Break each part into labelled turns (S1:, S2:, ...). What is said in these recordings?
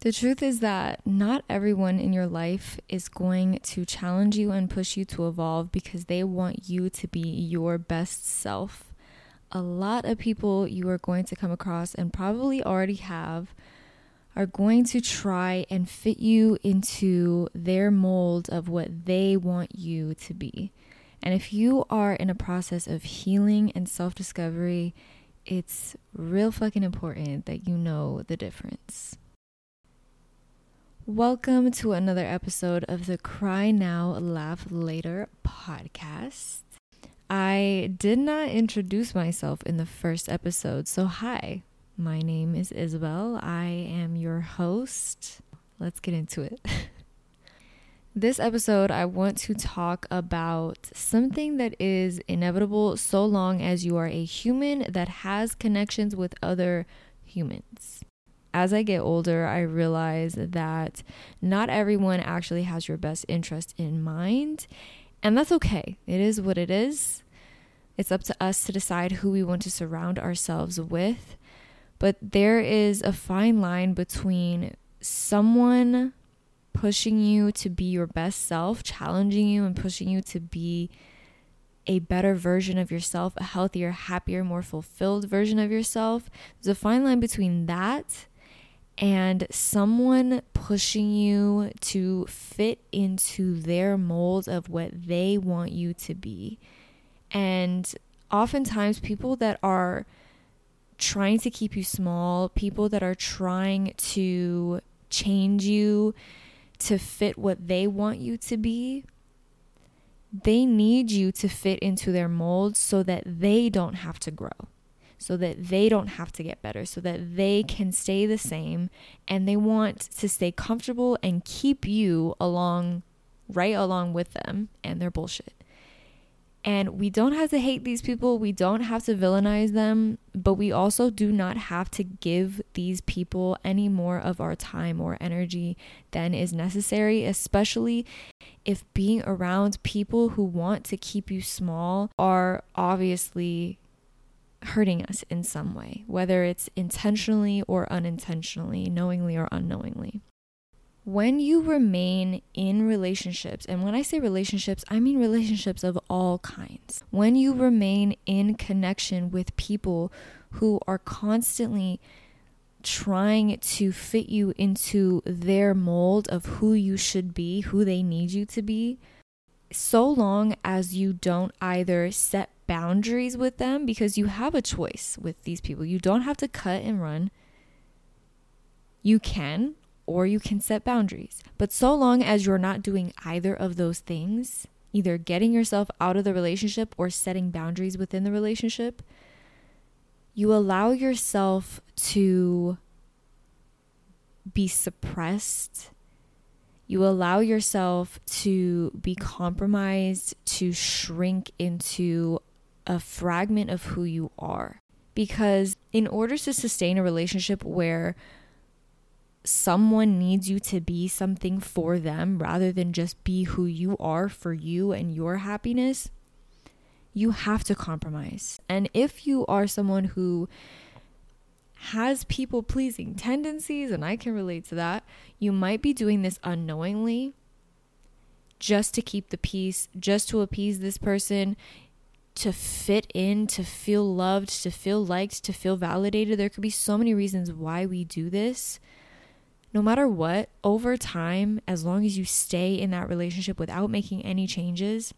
S1: The truth is that not everyone in your life is going to challenge you and push you to evolve because they want you to be your best self. A lot of people you are going to come across and probably already have are going to try and fit you into their mold of what they want you to be. And if you are in a process of healing and self discovery, it's real fucking important that you know the difference. Welcome to another episode of the Cry Now, Laugh Later podcast. I did not introduce myself in the first episode, so hi, my name is Isabel. I am your host. Let's get into it. this episode, I want to talk about something that is inevitable so long as you are a human that has connections with other humans as I get older, I realize that not everyone actually has your best interest in mind. And that's okay. It is what it is. It's up to us to decide who we want to surround ourselves with. But there is a fine line between someone pushing you to be your best self, challenging you and pushing you to be a better version of yourself, a healthier, happier, more fulfilled version of yourself. There's a fine line between that and someone pushing you to fit into their mold of what they want you to be. And oftentimes, people that are trying to keep you small, people that are trying to change you to fit what they want you to be, they need you to fit into their mold so that they don't have to grow so that they don't have to get better, so that they can stay the same and they want to stay comfortable and keep you along right along with them and their bullshit. And we don't have to hate these people, we don't have to villainize them, but we also do not have to give these people any more of our time or energy than is necessary, especially if being around people who want to keep you small are obviously hurting us in some way, whether it's intentionally or unintentionally, knowingly or unknowingly. When you remain in relationships, and when I say relationships, I mean relationships of all kinds. When you remain in connection with people who are constantly trying to fit you into their mold of who you should be, who they need you to be, so long as you don't either set boundaries with them because you have a choice with these people. You don't have to cut and run. You can, or you can set boundaries. But so long as you're not doing either of those things, either getting yourself out of the relationship or setting boundaries within the relationship, you allow yourself to be suppressed. You allow yourself to be compromised, to shrink into a fragment of who you are. Because in order to sustain a relationship where someone needs you to be something for them rather than just be who you are for you and your happiness, you have to compromise. And if you are someone who has people pleasing tendencies, and I can relate to that, you might be doing this unknowingly just to keep the peace, just to appease this person to fit in, to feel loved, to feel liked, to feel validated. There could be so many reasons why we do this. No matter what, over time, as long as you stay in that relationship without making any changes,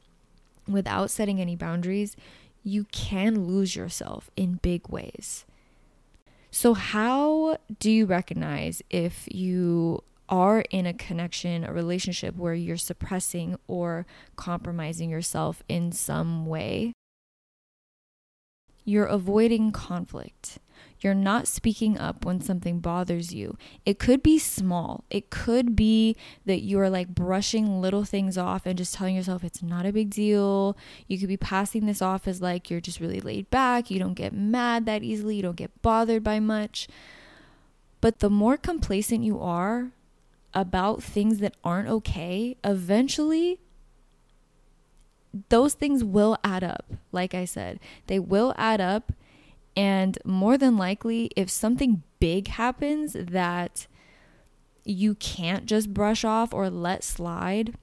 S1: without setting any boundaries, you can lose yourself in big ways. So, how do you recognize if you are in a connection, a relationship where you're suppressing or compromising yourself in some way? You're avoiding conflict. You're not speaking up when something bothers you. It could be small. It could be that you're like brushing little things off and just telling yourself it's not a big deal. You could be passing this off as like you're just really laid back. You don't get mad that easily. You don't get bothered by much. But the more complacent you are about things that aren't okay, eventually those things will add up. Like I said, they will add up. And more than likely, if something big happens that you can't just brush off or let slide,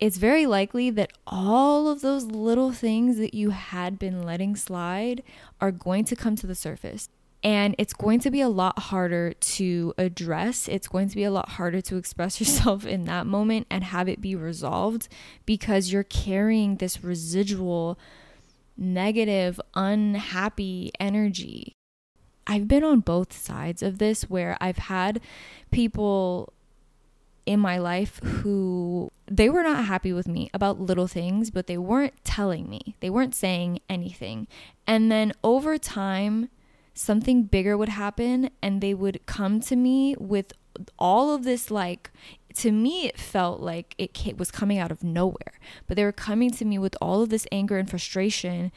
S1: it's very likely that all of those little things that you had been letting slide are going to come to the surface. And it's going to be a lot harder to address. It's going to be a lot harder to express yourself in that moment and have it be resolved because you're carrying this residual negative, unhappy energy. I've been on both sides of this where I've had people in my life who they were not happy with me about little things, but they weren't telling me. They weren't saying anything. And then over time, something bigger would happen and they would come to me with all of this like to me it felt like it was coming out of nowhere. But they were coming to me with all of this anger and frustration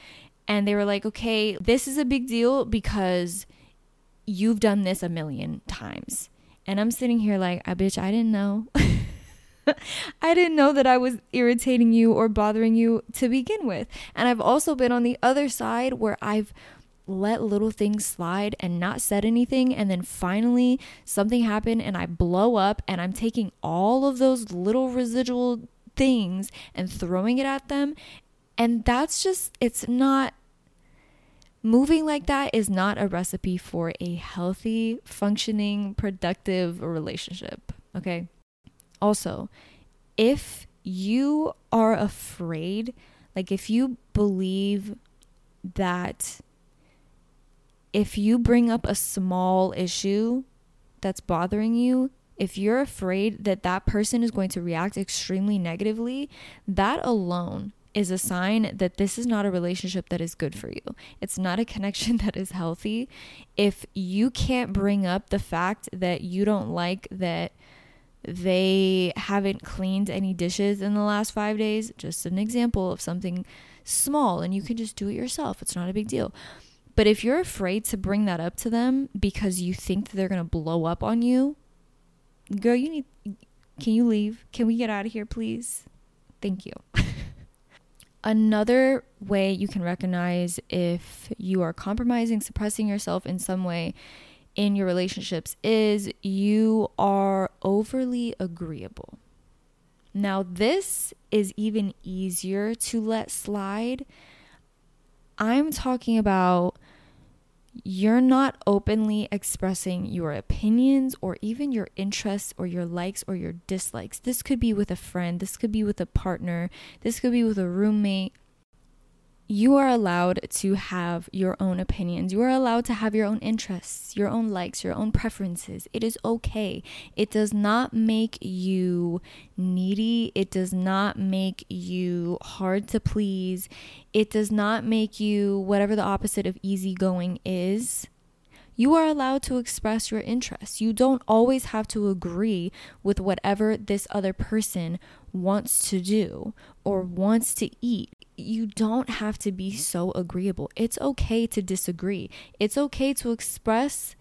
S1: and they were like okay this is a big deal because you've done this a million times. And i'm sitting here like i bitch i didn't know. I didn't know that I was irritating you or bothering you to begin with. And I've also been on the other side where I've let little things slide and not said anything and then finally something happened and I blow up and I'm taking all of those little residual things and throwing it at them. And that's just it's not moving like that is not a recipe for a healthy functioning productive relationship okay? Also if you are afraid like if you believe that if you bring up a small issue that's bothering you, if you're afraid that that person is going to react extremely negatively, that alone is a sign that this is not a relationship that is good for you. It's not a connection that is healthy. If you can't bring up the fact that you don't like that they haven't cleaned any dishes in the last five days, just an example of something small, and you can just do it yourself. It's not a big deal. But if you're afraid to bring that up to them because you think that they're going to blow up on you, girl, you need can you leave? Can we get out of here, please? Thank you. Another way you can recognize if you are compromising, suppressing yourself in some way in your relationships is you are overly agreeable. Now, this is even easier to let slide. I'm talking about you're not openly expressing your opinions or even your interests or your likes or your dislikes. This could be with a friend, this could be with a partner, this could be with a roommate, you are allowed to have your own opinions. You are allowed to have your own interests, your own likes, your own preferences. It is okay. It does not make you needy. It does not make you hard to please. It does not make you whatever the opposite of easygoing is. You are allowed to express your interests. You don't always have to agree with whatever this other person wants to do or wants to eat you don't have to be so agreeable. It's okay to disagree. It's okay to express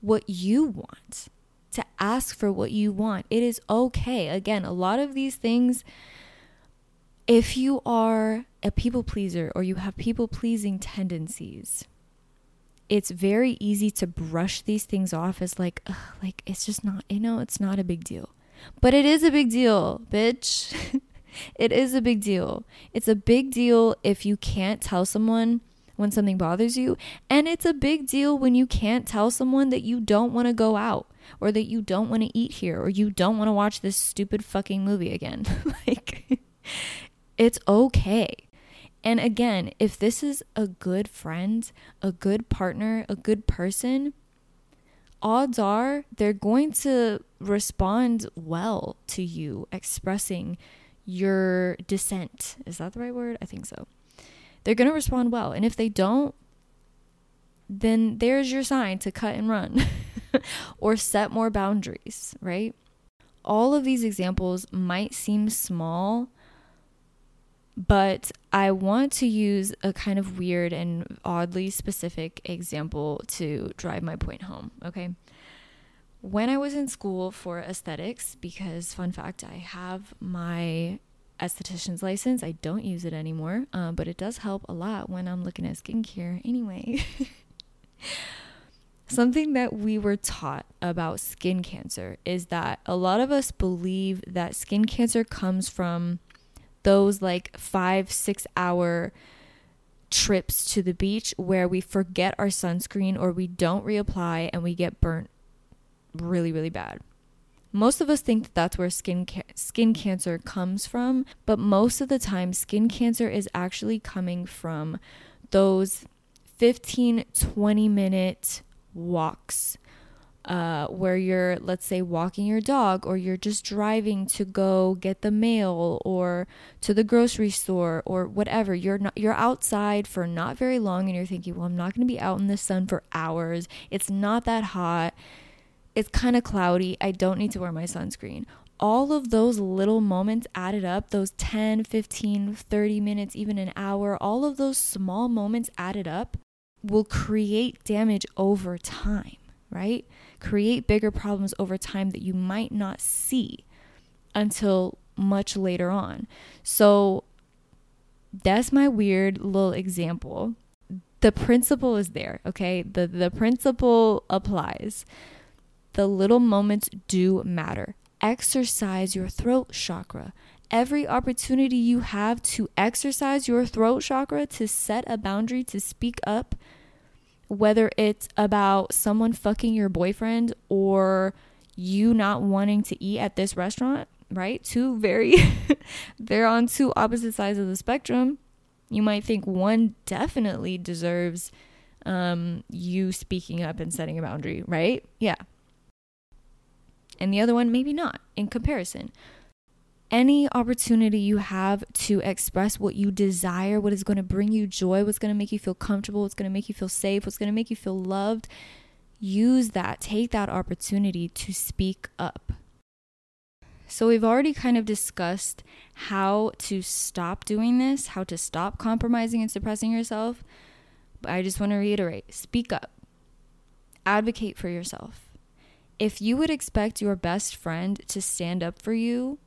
S1: what you want, to ask for what you want. It is okay. Again, a lot of these things, if you are a people pleaser or you have people pleasing tendencies, it's very easy to brush these things off as like, like it's just not, you know, it's not a big deal. But it is a big deal, bitch. It is a big deal. It's a big deal if you can't tell someone when something bothers you. And it's a big deal when you can't tell someone that you don't want to go out or that you don't want to eat here or you don't want to watch this stupid fucking movie again. like, it's okay. And again, if this is a good friend, a good partner, a good person, odds are they're going to respond well to you expressing your dissent. Is that the right word? I think so. They're going to respond well. And if they don't, then there's your sign to cut and run or set more boundaries, right? All of these examples might seem small, but I want to use a kind of weird and oddly specific example to drive my point home, okay? when I was in school for aesthetics, because fun fact, I have my esthetician's license. I don't use it anymore, um, but it does help a lot when I'm looking at skincare anyway. Something that we were taught about skin cancer is that a lot of us believe that skin cancer comes from those like five, six hour trips to the beach where we forget our sunscreen or we don't reapply and we get burnt really, really bad. Most of us think that that's where skin ca- skin cancer comes from, but most of the time skin cancer is actually coming from those 15 20 minute walks uh, where you're, let's say, walking your dog, or you're just driving to go get the mail, or to the grocery store, or whatever. You're not you're outside for not very long, and you're thinking, well, I'm not going to be out in the sun for hours. It's not that hot. It's kind of cloudy. I don't need to wear my sunscreen. All of those little moments added up, those 10, 15, 30 minutes, even an hour, all of those small moments added up will create damage over time, right? Create bigger problems over time that you might not see until much later on. So that's my weird little example. The principle is there, okay? The the principle applies. The little moments do matter. Exercise your throat chakra. Every opportunity you have to exercise your throat chakra, to set a boundary, to speak up, whether it's about someone fucking your boyfriend or you not wanting to eat at this restaurant, right? Two very, they're on two opposite sides of the spectrum. You might think one definitely deserves um, you speaking up and setting a boundary, right? Yeah. And the other one, maybe not in comparison any opportunity you have to express what you desire, what is going to bring you joy, what's going to make you feel comfortable, what's going to make you feel safe, what's going to make you feel loved, use that, take that opportunity to speak up. So, we've already kind of discussed how to stop doing this, how to stop compromising and suppressing yourself. But I just want to reiterate speak up, advocate for yourself. If you would expect your best friend to stand up for you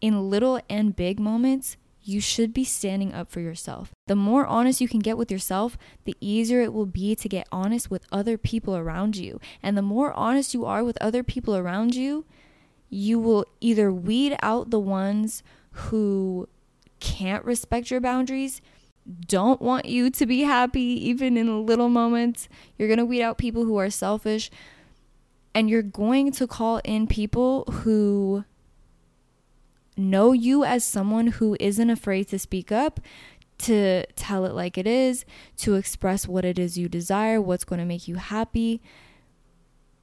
S1: in little and big moments, you should be standing up for yourself. The more honest you can get with yourself, the easier it will be to get honest with other people around you. And the more honest you are with other people around you, you will either weed out the ones who can't respect your boundaries, don't want you to be happy, even in little moments. You're going to weed out people who are selfish. And you're going to call in people who know you as someone who isn't afraid to speak up, to tell it like it is, to express what it is you desire, what's going to make you happy.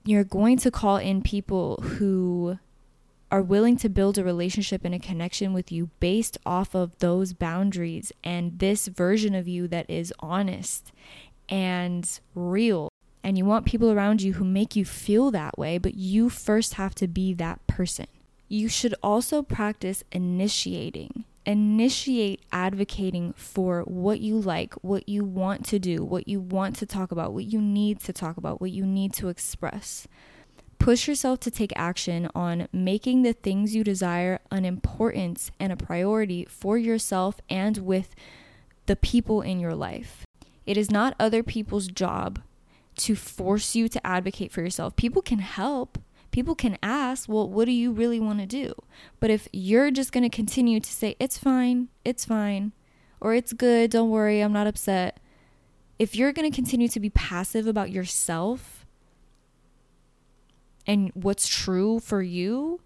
S1: You're going to call in people who are willing to build a relationship and a connection with you based off of those boundaries and this version of you that is honest and real. And you want people around you who make you feel that way, but you first have to be that person you should also practice initiating. Initiate advocating for what you like, what you want to do, what you want to talk about, what you need to talk about, what you need to express. Push yourself to take action on making the things you desire an importance and a priority for yourself and with the people in your life. It is not other people's job to force you to advocate for yourself. People can help, people can ask, well, what do you really want to do? But if you're just going to continue to say, it's fine, it's fine, or it's good, don't worry, I'm not upset, if you're going to continue to be passive about yourself and what's true for you,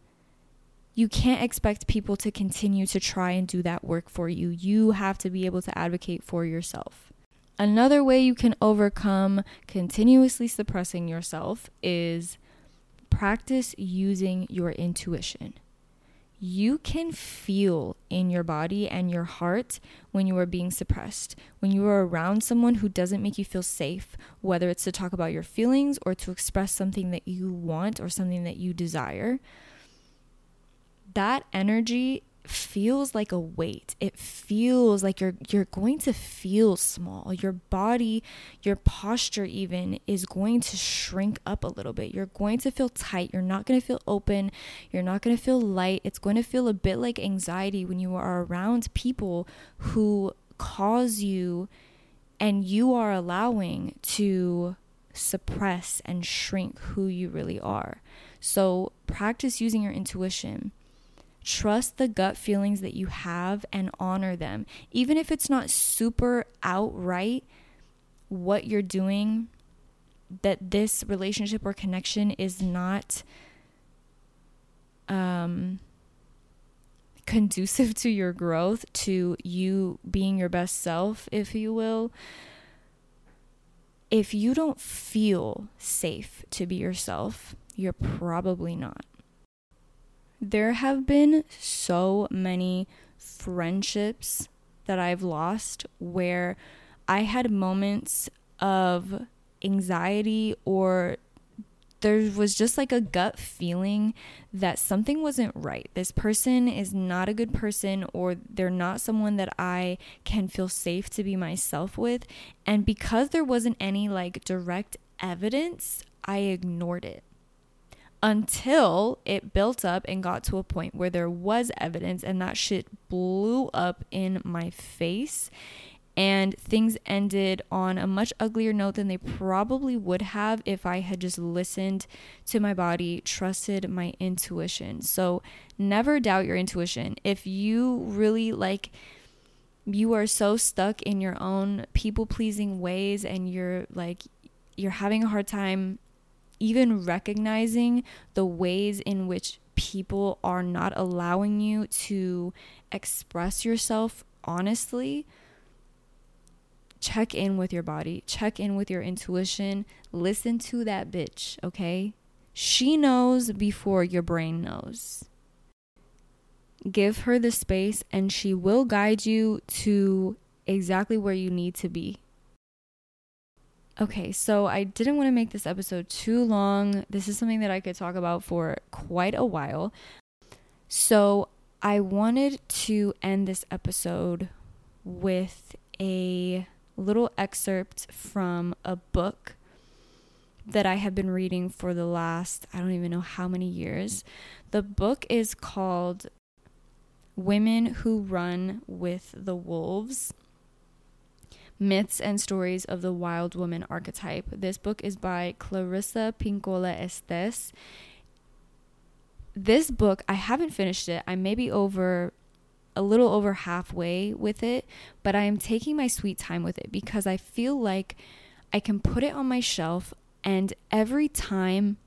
S1: you can't expect people to continue to try and do that work for you. You have to be able to advocate for yourself. Another way you can overcome continuously suppressing yourself is practice using your intuition. You can feel in your body and your heart when you are being suppressed, when you are around someone who doesn't make you feel safe, whether it's to talk about your feelings or to express something that you want or something that you desire. That energy feels like a weight. It feels like you're you're going to feel small. Your body, your posture even is going to shrink up a little bit. You're going to feel tight. You're not going to feel open. You're not going to feel light. It's going to feel a bit like anxiety when you are around people who cause you and you are allowing to suppress and shrink who you really are. So practice using your intuition. Trust the gut feelings that you have and honor them. Even if it's not super outright what you're doing, that this relationship or connection is not um, conducive to your growth, to you being your best self, if you will. If you don't feel safe to be yourself, you're probably not. There have been so many friendships that I've lost where I had moments of anxiety or there was just like a gut feeling that something wasn't right. This person is not a good person, or they're not someone that I can feel safe to be myself with. And because there wasn't any like direct evidence, I ignored it until it built up and got to a point where there was evidence, and that shit blew up in my face and things ended on a much uglier note than they probably would have if I had just listened to my body, trusted my intuition. So never doubt your intuition. If you really like, you are so stuck in your own people pleasing ways and you're like, you're having a hard time even recognizing the ways in which people are not allowing you to express yourself honestly check in with your body, check in with your intuition, listen to that bitch, okay? She knows before your brain knows. Give her the space and she will guide you to exactly where you need to be. Okay, so I didn't want to make this episode too long. This is something that I could talk about for quite a while. So I wanted to end this episode with a little excerpt from a book that I have been reading for the last, I don't even know how many years. The book is called Women Who Run with the Wolves Myths and Stories of the Wild Woman Archetype. This book is by Clarissa Pinkola Estes. This book, I haven't finished it. I may be over a little over halfway with it, but I am taking my sweet time with it because I feel like I can put it on my shelf and every time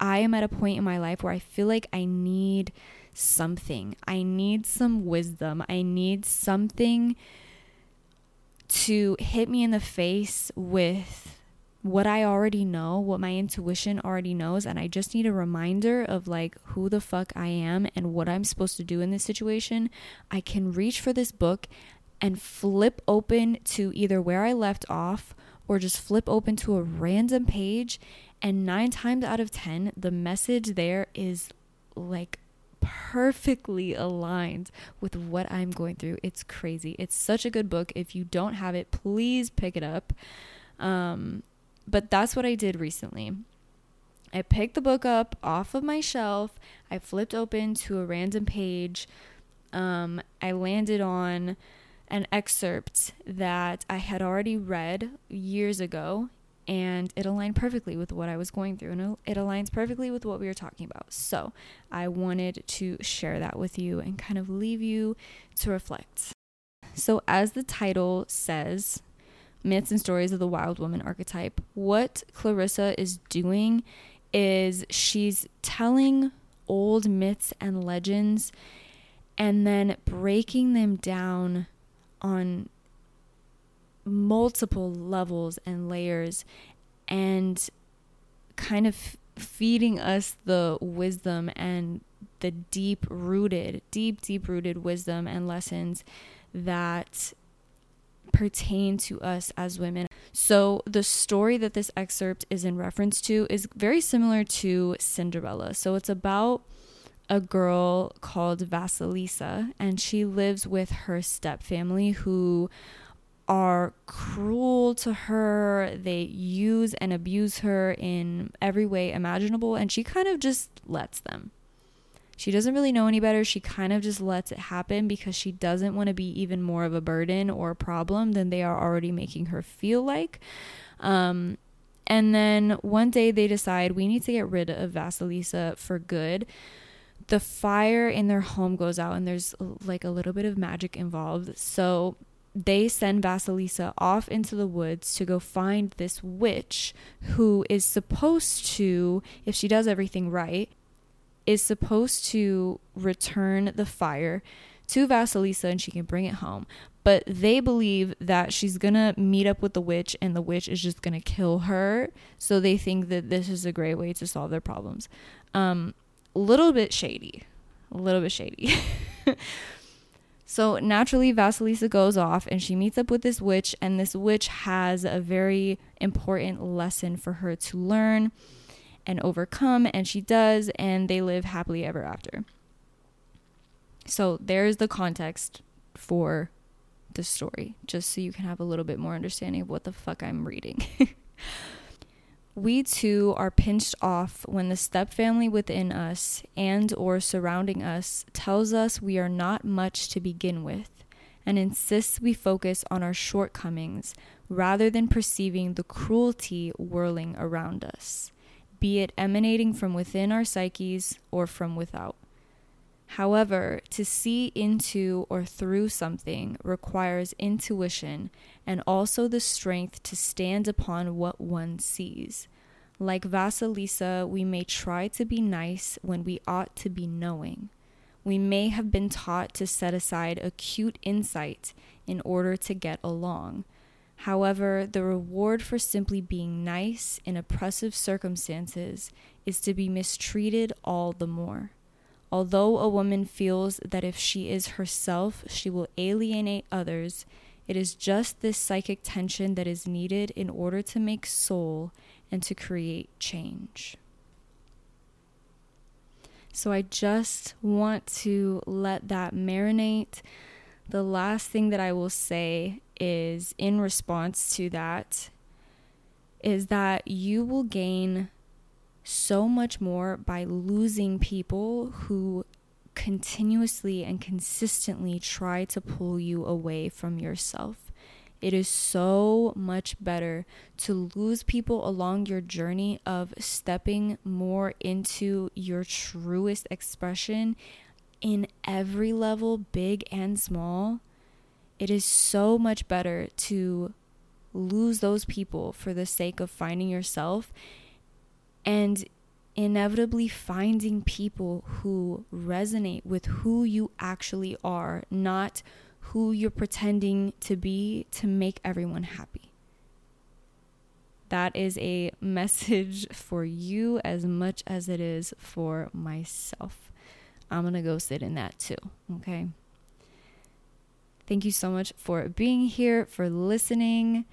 S1: I am at a point in my life where I feel like I need something. I need some wisdom. I need something to hit me in the face with what I already know, what my intuition already knows, and I just need a reminder of like who the fuck I am and what I'm supposed to do in this situation, I can reach for this book and flip open to either where I left off or just flip open to a random page. And nine times out of 10, the message there is like perfectly aligned with what I'm going through. It's crazy. It's such a good book. If you don't have it, please pick it up. Um, but that's what I did recently. I picked the book up off of my shelf. I flipped open to a random page. Um, I landed on an excerpt that I had already read years ago, and it aligned perfectly with what I was going through, and it aligns perfectly with what we were talking about. So I wanted to share that with you and kind of leave you to reflect. So, as the title says, myths and stories of the wild woman archetype. What Clarissa is doing is she's telling old myths and legends and then breaking them down on multiple levels and layers and kind of feeding us the wisdom and the deep rooted, deep, deep rooted wisdom and lessons that pertain to us as women. So, the story that this excerpt is in reference to is very similar to Cinderella. So, it's about a girl called Vasilisa, and she lives with her step family who are cruel to her. They use and abuse her in every way imaginable, and she kind of just lets them. She doesn't really know any better. She kind of just lets it happen because she doesn't want to be even more of a burden or a problem than they are already making her feel like. Um, And then one day they decide we need to get rid of Vasilisa for good. The fire in their home goes out and there's like a little bit of magic involved. So they send Vasilisa off into the woods to go find this witch who is supposed to, if she does everything right, is supposed to return the fire to Vasilisa and she can bring it home. But they believe that she's gonna meet up with the witch and the witch is just gonna kill her. So they think that this is a great way to solve their problems. Um, a little bit shady. A little bit shady. so naturally, Vasilisa goes off and she meets up with this witch, and this witch has a very important lesson for her to learn and overcome, and she does, and they live happily ever after. So there's the context for the story, just so you can have a little bit more understanding of what the fuck I'm reading. we too are pinched off when the stepfamily within us and or surrounding us tells us we are not much to begin with and insists we focus on our shortcomings rather than perceiving the cruelty whirling around us, be it emanating from within our psyches or from without. However, to see into or through something requires intuition and also the strength to stand upon what one sees. Like Vasilisa, we may try to be nice when we ought to be knowing. We may have been taught to set aside acute insight in order to get along. However, the reward for simply being nice in oppressive circumstances is to be mistreated all the more. Although a woman feels that if she is herself, she will alienate others, it is just this psychic tension that is needed in order to make soul and to create change. So I just want to let that marinate. The last thing that I will say is in response to that is that you will gain so much more by losing people who continuously and consistently try to pull you away from yourself. It is so much better to lose people along your journey of stepping more into your truest expression in every level, big and small. It is so much better to lose those people for the sake of finding yourself and inevitably finding people who resonate with who you actually are, not who you're pretending to be to make everyone happy. That is a message for you as much as it is for myself. I'm going to go sit in that too, okay? Thank you so much for being here, for listening.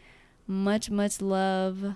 S1: Much, much love